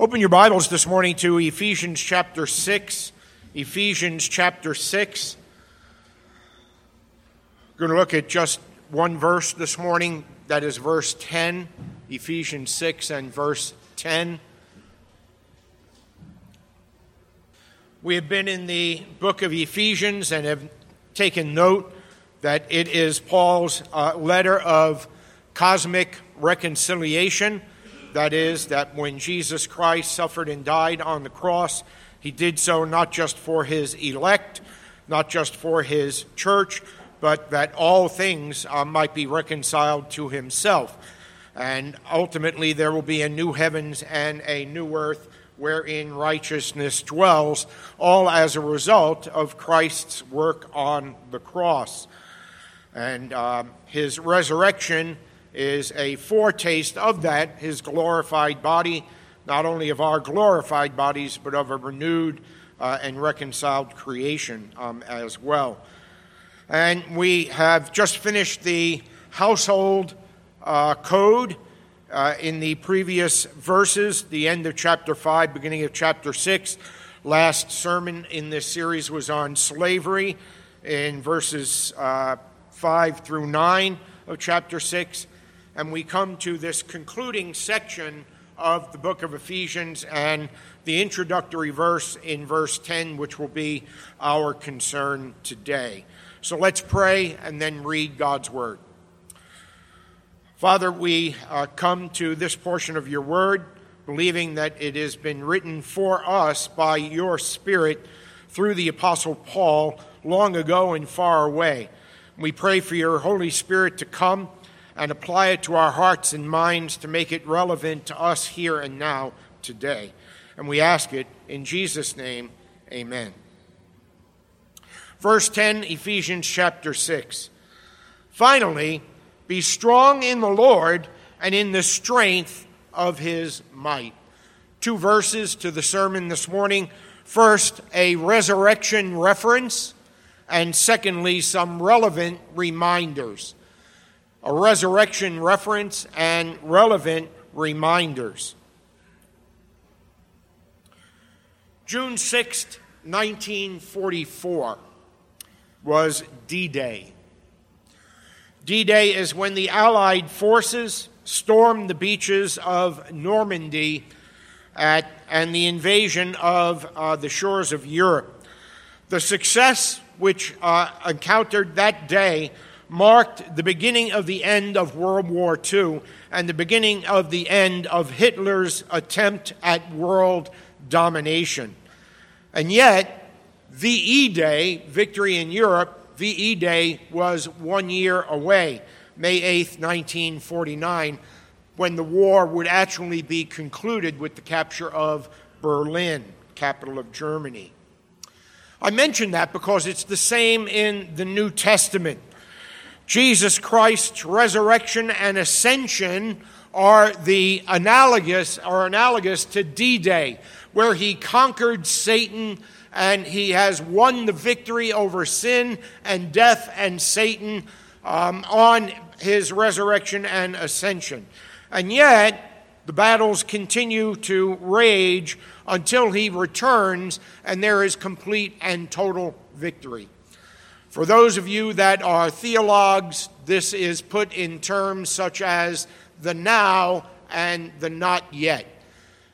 Open your Bibles this morning to Ephesians chapter 6. Ephesians chapter 6. We're going to look at just one verse this morning. That is verse 10, Ephesians 6 and verse 10. We have been in the book of Ephesians and have taken note that it is Paul's uh, letter of cosmic reconciliation that is, that when Jesus Christ suffered and died on the cross, he did so not just for his elect, not just for his church, but that all things uh, might be reconciled to himself. And ultimately, there will be a new heavens and a new earth wherein righteousness dwells, all as a result of Christ's work on the cross. And uh, his resurrection is a foretaste of that, his glorified body, not only of our glorified bodies, but of a renewed uh, and reconciled creation um, as well. And we have just finished the household uh, code uh, in the previous verses, the end of chapter 5, beginning of chapter 6. Last sermon in this series was on slavery in verses uh, 5 through 9 of chapter 6 and we come to this concluding section of the book of Ephesians and the introductory verse in verse 10, which will be our concern today. So let's pray and then read God's word. Father, we uh, come to this portion of your word believing that it has been written for us by your Spirit through the Apostle Paul long ago and far away. We pray for your Holy Spirit to come and apply it to our hearts and minds to make it relevant to us here and now today. And we ask it in Jesus' name, amen. Verse 10, Ephesians chapter 6. Finally, be strong in the Lord and in the strength of his might. Two verses to the sermon this morning. First, a resurrection reference, and secondly, some relevant reminders a resurrection reference, and relevant reminders. June 6, 1944, was D Day. D Day is when the Allied forces stormed the beaches of Normandy at, and the invasion of uh, the shores of Europe. The success which uh, encountered that day marked the beginning of the end of World War II and the beginning of the end of Hitler's attempt at world domination. And yet, VE Day, victory in Europe, VE Day was one year away, May 8, 1949, when the war would actually be concluded with the capture of Berlin, capital of Germany. I mention that because it's the same in the New Testament. Jesus Christ's resurrection and ascension are the analogous are analogous to D-Day, where he conquered Satan and he has won the victory over sin and death and Satan um, on his resurrection and ascension. And yet, the battles continue to rage until he returns and there is complete and total victory. For those of you that are theologues, this is put in terms such as the now and the not yet.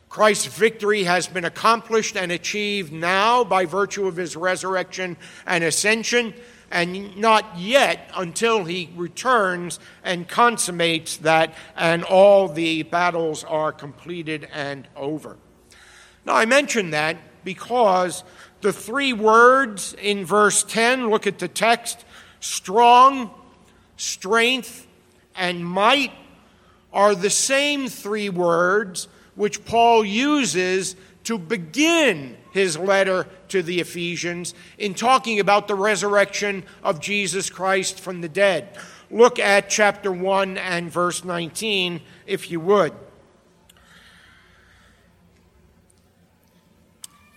Christ's victory has been accomplished and achieved now by virtue of his resurrection and ascension, and not yet until he returns and consummates that, and all the battles are completed and over. Now, I mention that because the three words in verse 10, look at the text strong, strength, and might are the same three words which Paul uses to begin his letter to the Ephesians in talking about the resurrection of Jesus Christ from the dead. Look at chapter 1 and verse 19, if you would.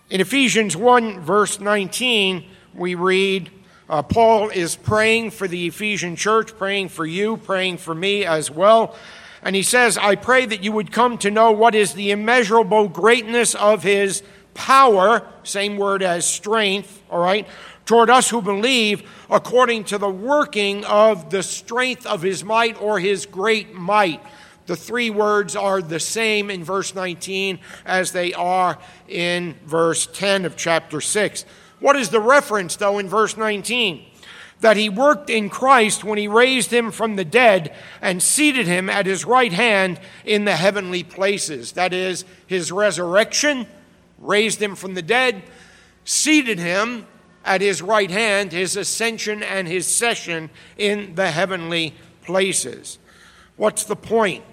In Ephesians 1, verse 19, we read, uh, Paul is praying for the Ephesian church, praying for you, praying for me as well. And he says, I pray that you would come to know what is the immeasurable greatness of his power, same word as strength, all right, toward us who believe, according to the working of the strength of his might or his great might. The three words are the same in verse 19 as they are in verse 10 of chapter 6. What is the reference, though, in verse 19? That he worked in Christ when he raised him from the dead and seated him at his right hand in the heavenly places. That is, his resurrection, raised him from the dead, seated him at his right hand, his ascension and his session in the heavenly places. What's the point?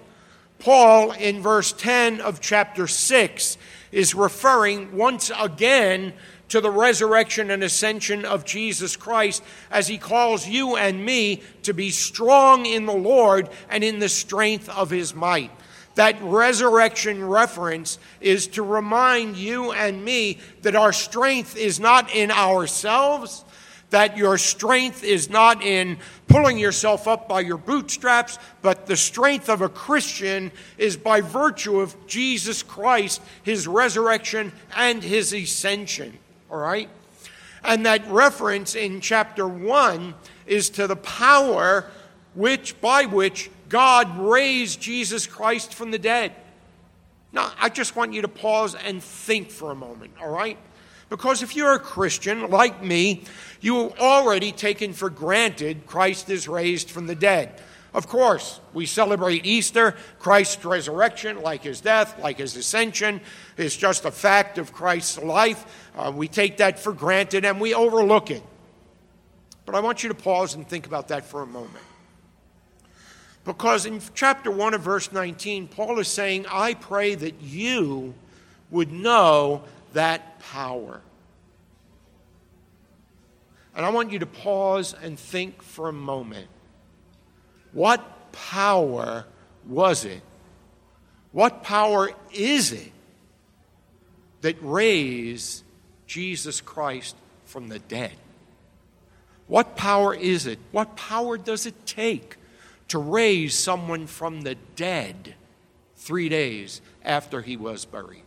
Paul, in verse 10 of chapter 6, is referring once again to the resurrection and ascension of Jesus Christ as he calls you and me to be strong in the Lord and in the strength of his might. That resurrection reference is to remind you and me that our strength is not in ourselves, that your strength is not in pulling yourself up by your bootstraps, but the strength of a Christian is by virtue of Jesus Christ, his resurrection, and his ascension. All right? And that reference in chapter 1 is to the power which by which God raised Jesus Christ from the dead. Now, I just want you to pause and think for a moment, all right? Because if you're a Christian like me, you have already taken for granted Christ is raised from the dead. Of course, we celebrate Easter, Christ's resurrection, like his death, like his ascension, is just a fact of Christ's life. Uh, we take that for granted and we overlook it. But I want you to pause and think about that for a moment. Because in chapter 1 of verse 19, Paul is saying, I pray that you would know that power. And I want you to pause and think for a moment. What power was it? What power is it that raised Jesus Christ from the dead? What power is it? What power does it take to raise someone from the dead three days after he was buried?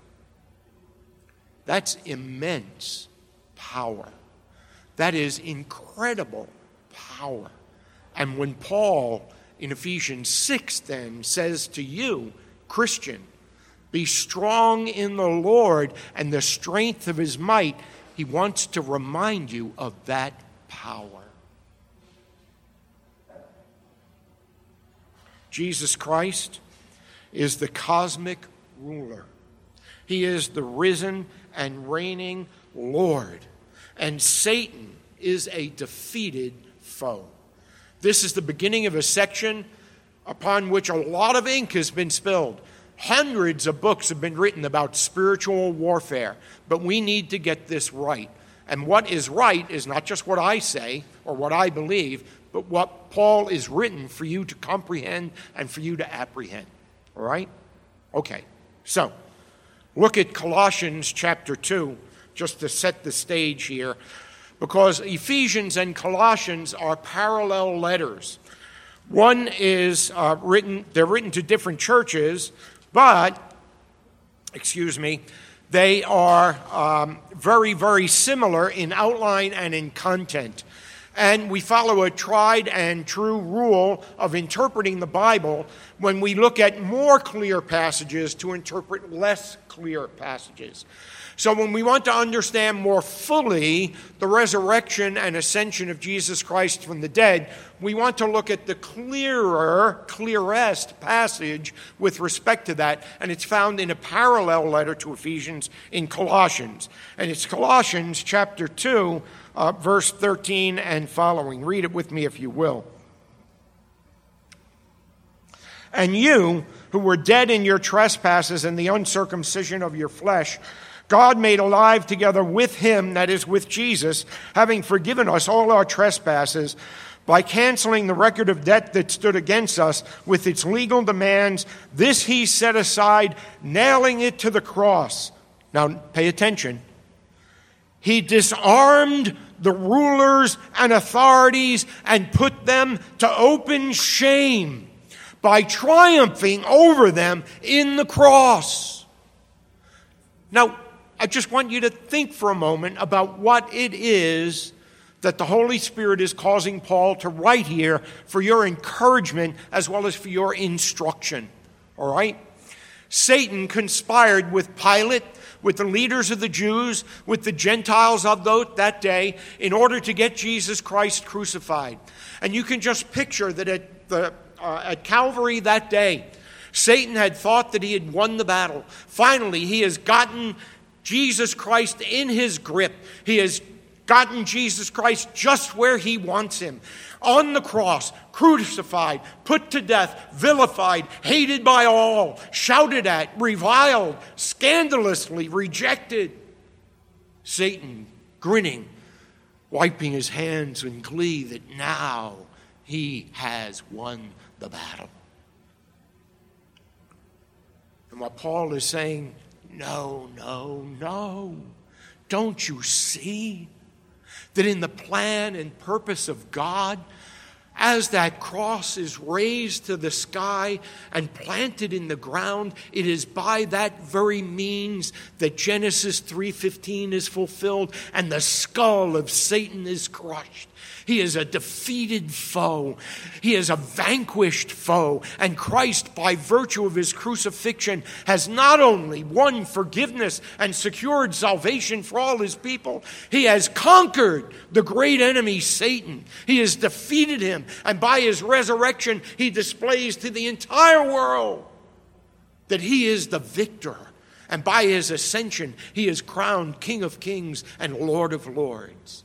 That's immense power. That is incredible power. And when Paul in Ephesians 6 then says to you, Christian, be strong in the Lord and the strength of his might, he wants to remind you of that power. Jesus Christ is the cosmic ruler. He is the risen and reigning Lord. And Satan is a defeated foe. This is the beginning of a section upon which a lot of ink has been spilled. Hundreds of books have been written about spiritual warfare, but we need to get this right. And what is right is not just what I say or what I believe, but what Paul is written for you to comprehend and for you to apprehend. All right? Okay. So, look at Colossians chapter 2, just to set the stage here because Ephesians and Colossians are parallel letters. One is uh, written, they're written to different churches, but, excuse me, they are um, very, very similar in outline and in content. And we follow a tried and true rule of interpreting the Bible when we look at more clear passages to interpret less clear passages. So, when we want to understand more fully the resurrection and ascension of Jesus Christ from the dead, we want to look at the clearer, clearest passage with respect to that, and it's found in a parallel letter to Ephesians in Colossians. And it's Colossians chapter 2, uh, verse 13 and following. Read it with me if you will. And you, who were dead in your trespasses and the uncircumcision of your flesh, God made alive together with him, that is, with Jesus, having forgiven us all our trespasses by canceling the record of debt that stood against us with its legal demands. This he set aside, nailing it to the cross. Now, pay attention. He disarmed the rulers and authorities and put them to open shame by triumphing over them in the cross. Now, I just want you to think for a moment about what it is that the Holy Spirit is causing Paul to write here for your encouragement as well as for your instruction. All right? Satan conspired with Pilate, with the leaders of the Jews, with the Gentiles of that day, in order to get Jesus Christ crucified. And you can just picture that at, the, uh, at Calvary that day, Satan had thought that he had won the battle. Finally, he has gotten Jesus Christ in his grip. He has gotten Jesus Christ just where he wants him on the cross, crucified, put to death, vilified, hated by all, shouted at, reviled, scandalously rejected. Satan grinning, wiping his hands in glee that now he has won the battle. And what Paul is saying no, no, no. Don't you see that in the plan and purpose of God, as that cross is raised to the sky and planted in the ground it is by that very means that Genesis 3:15 is fulfilled and the skull of Satan is crushed he is a defeated foe. He is a vanquished foe. And Christ, by virtue of his crucifixion, has not only won forgiveness and secured salvation for all his people, he has conquered the great enemy, Satan. He has defeated him. And by his resurrection, he displays to the entire world that he is the victor. And by his ascension, he is crowned King of Kings and Lord of Lords.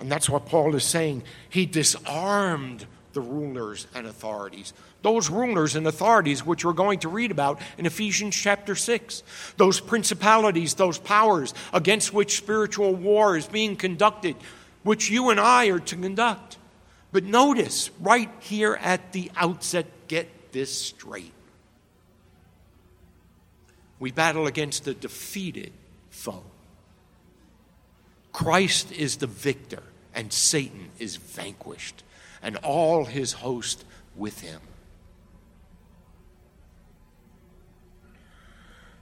And that's what Paul is saying. He disarmed the rulers and authorities. Those rulers and authorities, which we're going to read about in Ephesians chapter 6. Those principalities, those powers against which spiritual war is being conducted, which you and I are to conduct. But notice, right here at the outset, get this straight. We battle against a defeated foe. Christ is the victor, and Satan is vanquished, and all his host with him.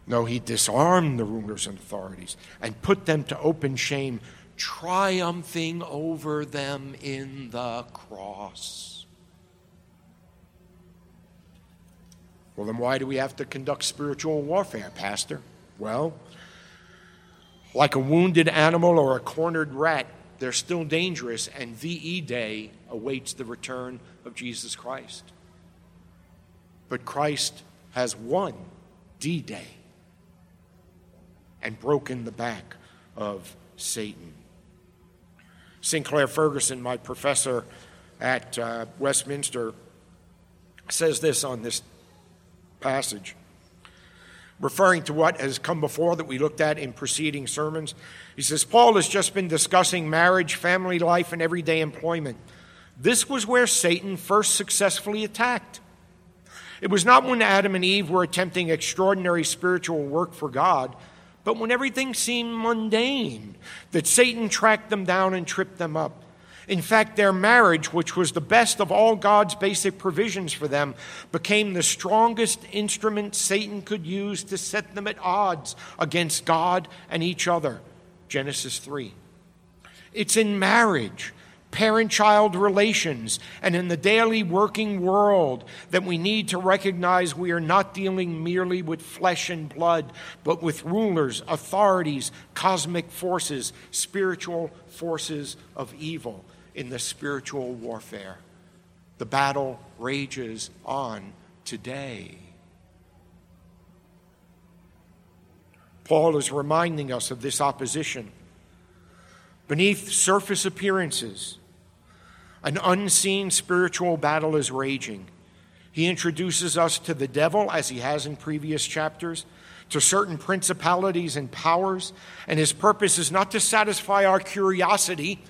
No, he disarmed the rulers and authorities and put them to open shame, triumphing over them in the cross. Well, then why do we have to conduct spiritual warfare, Pastor? Well, like a wounded animal or a cornered rat, they're still dangerous, and VE Day awaits the return of Jesus Christ. But Christ has won D Day and broken the back of Satan. Sinclair Ferguson, my professor at uh, Westminster, says this on this passage referring to what has come before that we looked at in preceding sermons. He says, Paul has just been discussing marriage, family life, and everyday employment. This was where Satan first successfully attacked. It was not when Adam and Eve were attempting extraordinary spiritual work for God, but when everything seemed mundane that Satan tracked them down and tripped them up. In fact, their marriage, which was the best of all God's basic provisions for them, became the strongest instrument Satan could use to set them at odds against God and each other. Genesis 3. It's in marriage, parent child relations, and in the daily working world that we need to recognize we are not dealing merely with flesh and blood, but with rulers, authorities, cosmic forces, spiritual forces of evil in the spiritual warfare. The battle rages on today. Paul is reminding us of this opposition. Beneath surface appearances, an unseen spiritual battle is raging. He introduces us to the devil, as he has in previous chapters, to certain principalities and powers, and his purpose is not to satisfy our curiosity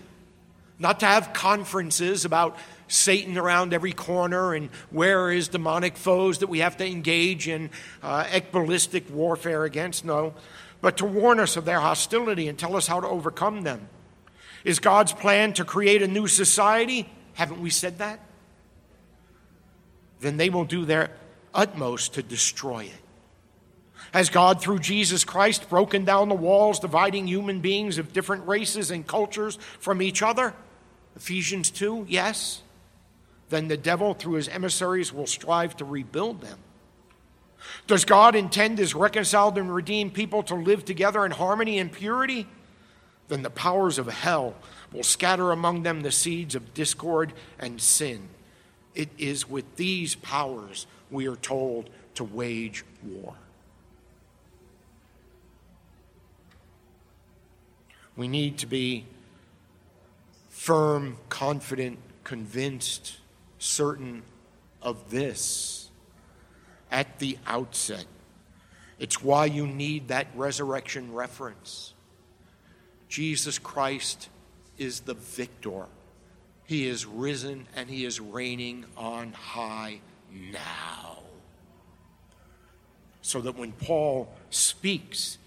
not to have conferences about Satan around every corner and where is demonic foes that we have to engage in uh, warfare against. No, but to warn us of their hostility and tell us how to overcome them. Is God's plan to create a new society? Haven't we said that? then they will do their utmost to destroy it. Has God, through Jesus Christ, broken down the walls dividing human beings of different races and cultures from each other? Ephesians 2, yes. Then the devil, through his emissaries, will strive to rebuild them. Does God intend his reconciled and redeemed people to live together in harmony and purity? Then the powers of hell will scatter among them the seeds of discord and sin. It is with these powers we are told to wage war. We need to be firm, confident, convinced, certain of this at the outset. It's why you need that resurrection reference. Jesus Christ is the victor. He is risen and he is reigning on high now. So that when Paul speaks,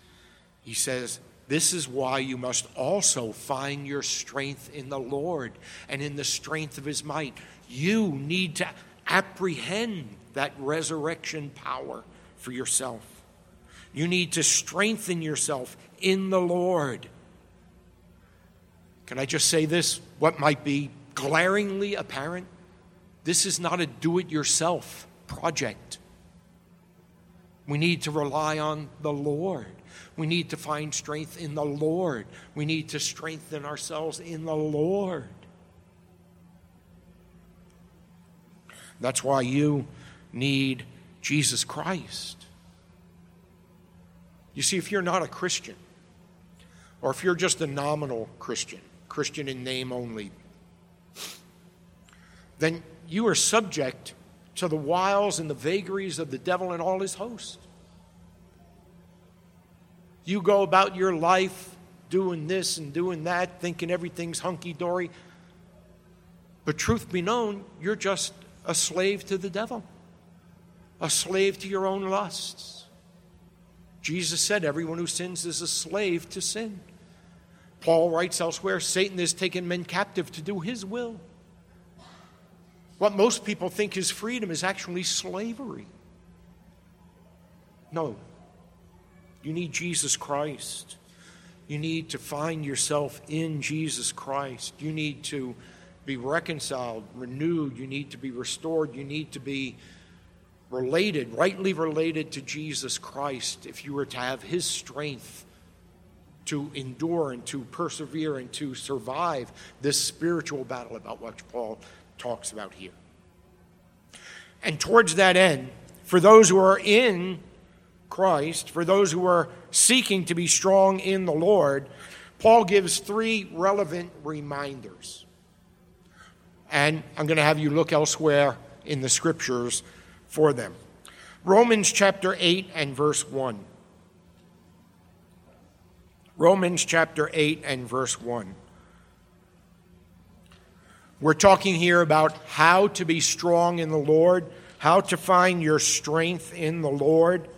he says, This is why you must also find your strength in the Lord and in the strength of his might. You need to apprehend that resurrection power for yourself. You need to strengthen yourself in the Lord. Can I just say this? What might be glaringly apparent? This is not a do it yourself project. We need to rely on the Lord. We need to find strength in the Lord. We need to strengthen ourselves in the Lord. That's why you need Jesus Christ. You see, if you're not a Christian, or if you're just a nominal Christian, Christian in name only, then you are subject to the wiles and the vagaries of the devil and all his hosts. You go about your life doing this and doing that, thinking everything's hunky dory. But truth be known, you're just a slave to the devil, a slave to your own lusts. Jesus said, Everyone who sins is a slave to sin. Paul writes elsewhere Satan has taken men captive to do his will. What most people think is freedom is actually slavery. No. You need Jesus Christ. You need to find yourself in Jesus Christ. You need to be reconciled, renewed. You need to be restored. You need to be related, rightly related to Jesus Christ if you were to have his strength to endure and to persevere and to survive this spiritual battle about what Paul talks about here. And towards that end, for those who are in Christ, for those who are seeking to be strong in the Lord, Paul gives three relevant reminders. And I'm going to have you look elsewhere in the scriptures for them. Romans chapter 8 and verse 1. Romans chapter 8 and verse 1. We're talking here about how to be strong in the Lord, how to find your strength in the Lord,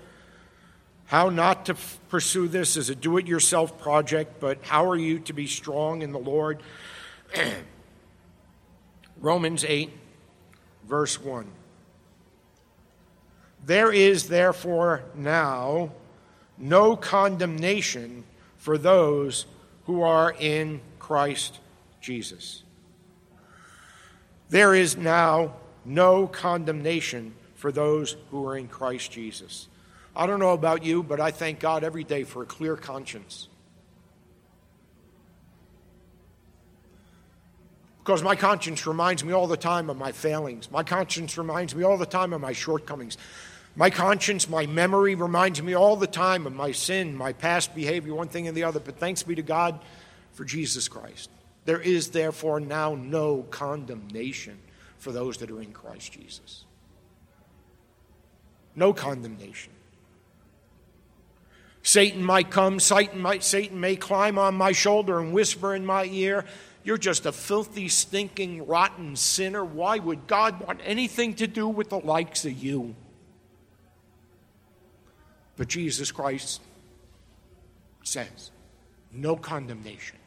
how not to f- pursue this as a do it yourself project, but how are you to be strong in the Lord? Romans 8, verse 1. There is therefore now no condemnation for those who are in Christ Jesus. There is now no condemnation for those who are in Christ Jesus. I don't know about you, but I thank God every day for a clear conscience. Because my conscience reminds me all the time of my failings. My conscience reminds me all the time of my shortcomings. My conscience, my memory reminds me all the time of my sin, my past behavior, one thing and the other. But thanks be to God for Jesus Christ. There is therefore now no condemnation for those that are in Christ Jesus. No condemnation. Satan might come, Satan might Satan may climb on my shoulder and whisper in my ear, you're just a filthy, stinking, rotten sinner. Why would God want anything to do with the likes of you? But Jesus Christ says, no condemnation,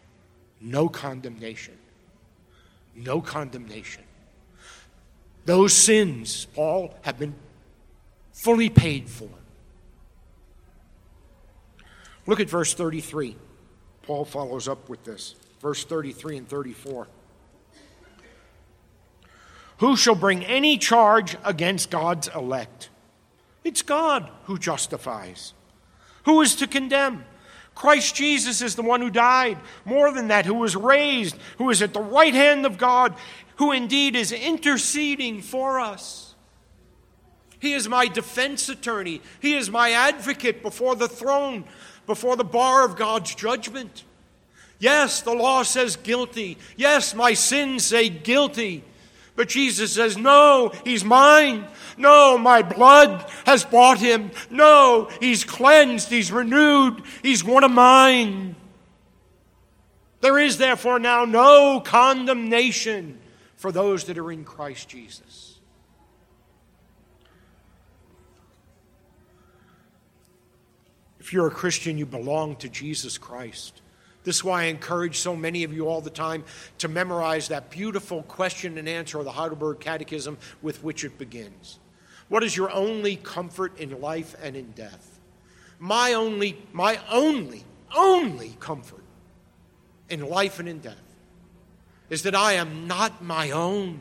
no condemnation, no condemnation. Those sins, Paul, have been fully paid for. Look at verse 33. Paul follows up with this. Verse 33 and 34. Who shall bring any charge against God's elect? It's God who justifies. Who is to condemn? Christ Jesus is the one who died. More than that, who was raised, who is at the right hand of God, who indeed is interceding for us. He is my defense attorney. He is my advocate before the throne, before the bar of God's judgment. Yes, the law says guilty. Yes, my sins say guilty. But Jesus says, No, he's mine. No, my blood has bought him. No, he's cleansed, he's renewed, he's one of mine. There is therefore now no condemnation for those that are in Christ Jesus. If you're a Christian, you belong to Jesus Christ. This is why I encourage so many of you all the time to memorize that beautiful question and answer of the Heidelberg Catechism with which it begins. What is your only comfort in life and in death? My only, my only, only comfort in life and in death is that I am not my own,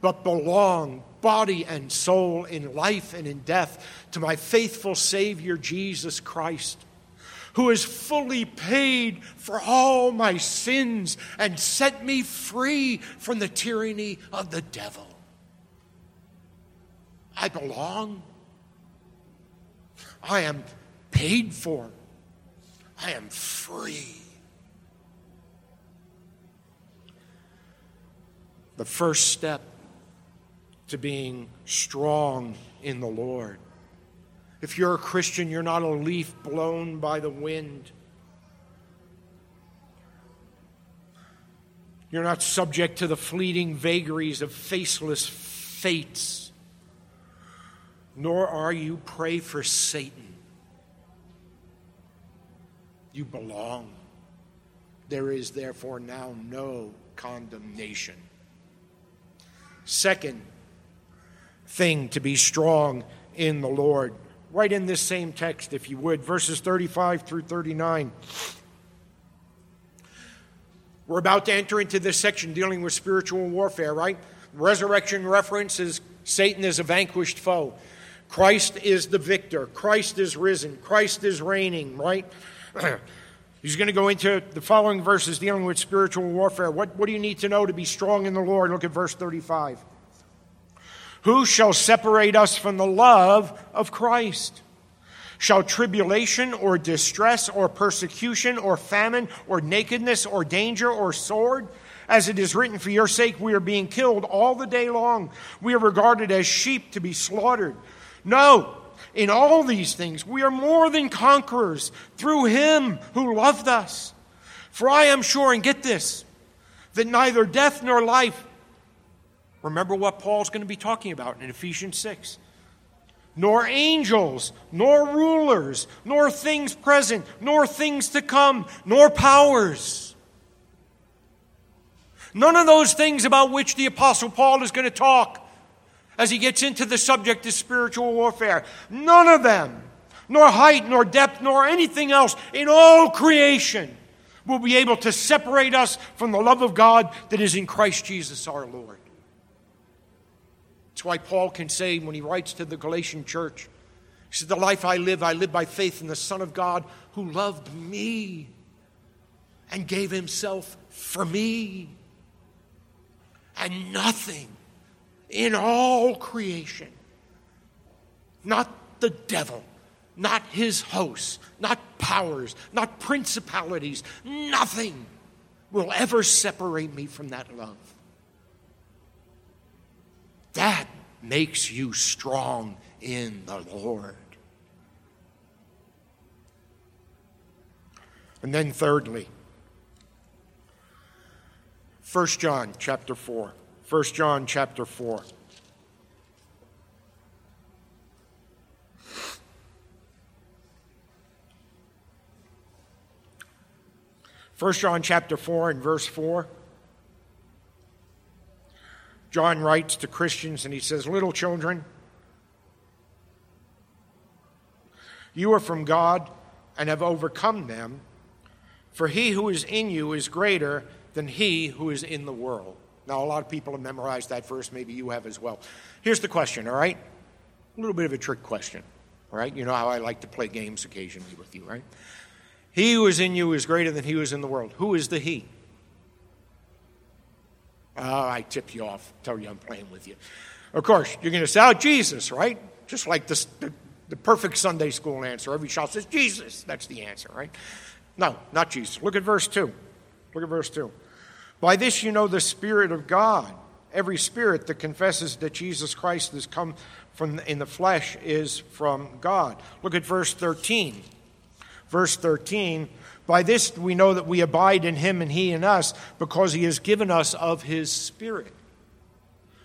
but belong, body and soul, in life and in death, to my faithful Savior Jesus Christ who has fully paid for all my sins and set me free from the tyranny of the devil. I belong. I am paid for. I am free. The first step to being strong in the Lord if you're a Christian, you're not a leaf blown by the wind. You're not subject to the fleeting vagaries of faceless fates, nor are you prey for Satan. You belong. There is therefore now no condemnation. Second thing to be strong in the Lord right in this same text, if you would, verses 35 through 39. We're about to enter into this section dealing with spiritual warfare, right? Resurrection references Satan is a vanquished foe. Christ is the victor. Christ is risen. Christ is reigning, right? He's going to go into the following verses dealing with spiritual warfare. What, what do you need to know to be strong in the Lord? Look at verse 35. Who shall separate us from the love of Christ? Shall tribulation or distress or persecution or famine or nakedness or danger or sword? As it is written, For your sake we are being killed all the day long. We are regarded as sheep to be slaughtered. No, in all these things we are more than conquerors through him who loved us. For I am sure, and get this, that neither death nor life, Remember what Paul's going to be talking about in Ephesians 6. Nor angels, nor rulers, nor things present, nor things to come, nor powers. None of those things about which the Apostle Paul is going to talk as he gets into the subject of spiritual warfare. None of them, nor height, nor depth, nor anything else in all creation will be able to separate us from the love of God that is in Christ Jesus our Lord. That's why Paul can say when he writes to the Galatian church, he said, The life I live, I live by faith in the Son of God who loved me and gave himself for me. And nothing in all creation, not the devil, not his hosts, not powers, not principalities, nothing will ever separate me from that love. That makes you strong in the Lord. And then thirdly, 1 John chapter 4. 1 John chapter 4. First John chapter 4 and verse 4. John writes to Christians and he says, Little children, you are from God and have overcome them, for he who is in you is greater than he who is in the world. Now, a lot of people have memorized that verse. Maybe you have as well. Here's the question, all right? A little bit of a trick question, all right? You know how I like to play games occasionally with you, right? He who is in you is greater than he who is in the world. Who is the he? Oh, I tip you off, tell you I'm playing with you. Of course, you're going to say, oh, Jesus, right? Just like the, the perfect Sunday school answer. Every child says, Jesus. That's the answer, right? No, not Jesus. Look at verse 2. Look at verse 2. By this you know the Spirit of God. Every spirit that confesses that Jesus Christ has come from in the flesh is from God. Look at verse 13. Verse 13 By this we know that we abide in him and he in us, because he has given us of his Spirit.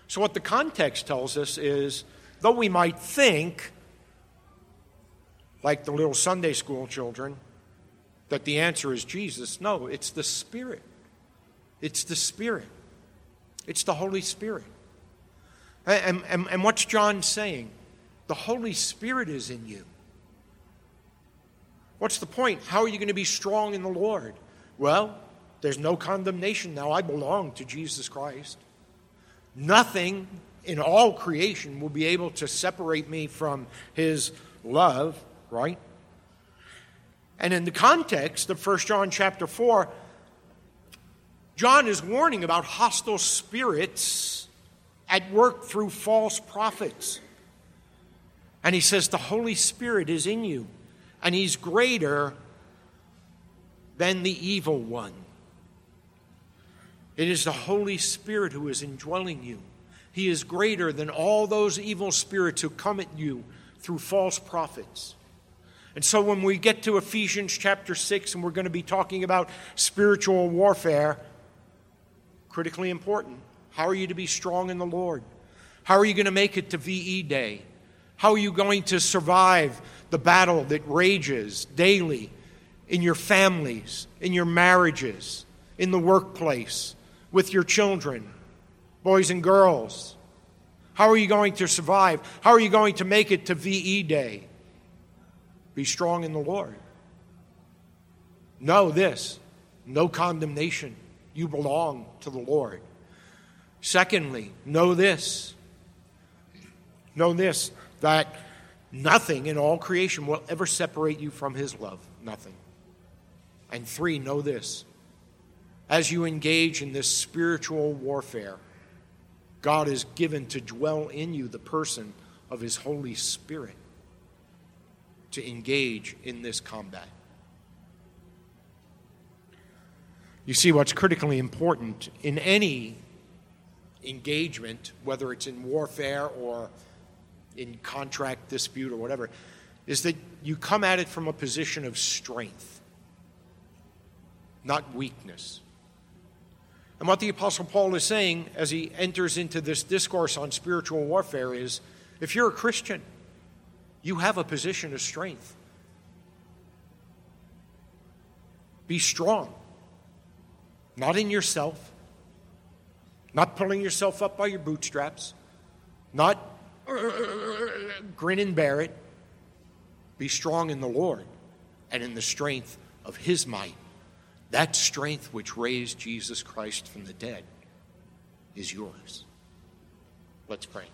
So, what the context tells us is though we might think, like the little Sunday school children, that the answer is Jesus, no, it's the Spirit. It's the Spirit, it's the Holy Spirit. And, and, and what's John saying? The Holy Spirit is in you. What's the point? How are you going to be strong in the Lord? Well, there's no condemnation now. I belong to Jesus Christ. Nothing in all creation will be able to separate me from his love, right? And in the context of 1 John chapter 4, John is warning about hostile spirits at work through false prophets. And he says, The Holy Spirit is in you, and he's greater than the evil one. It is the Holy Spirit who is indwelling you. He is greater than all those evil spirits who come at you through false prophets. And so when we get to Ephesians chapter 6 and we're going to be talking about spiritual warfare, critically important. How are you to be strong in the Lord? How are you going to make it to VE Day? How are you going to survive the battle that rages daily in your families, in your marriages, in the workplace, with your children, boys and girls? How are you going to survive? How are you going to make it to VE Day? Be strong in the Lord. Know this no condemnation you belong to the Lord. Secondly, know this. Know this that nothing in all creation will ever separate you from His love. Nothing. And three, know this. As you engage in this spiritual warfare, God is given to dwell in you the person of His Holy Spirit to engage in this combat. You see, what's critically important in any engagement, whether it's in warfare or in contract dispute or whatever, is that you come at it from a position of strength, not weakness. And what the Apostle Paul is saying as he enters into this discourse on spiritual warfare is if you're a Christian, you have a position of strength. Be strong. Not in yourself, not pulling yourself up by your bootstraps, not grin and bear it. Be strong in the Lord and in the strength of his might. That strength which raised Jesus Christ from the dead is yours. Let's pray.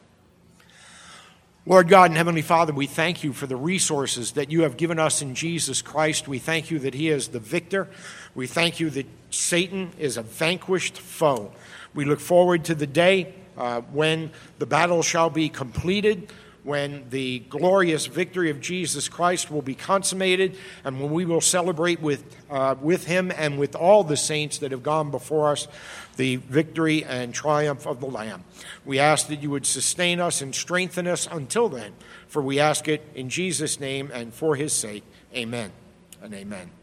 Lord God and Heavenly Father, we thank you for the resources that you have given us in Jesus Christ. We thank you that He is the victor. We thank you that Satan is a vanquished foe. We look forward to the day uh, when the battle shall be completed, when the glorious victory of Jesus Christ will be consummated, and when we will celebrate with, uh, with Him and with all the saints that have gone before us the victory and triumph of the Lamb. We ask that you would sustain us and strengthen us until then, for we ask it in Jesus' name and for his sake. Amen and amen.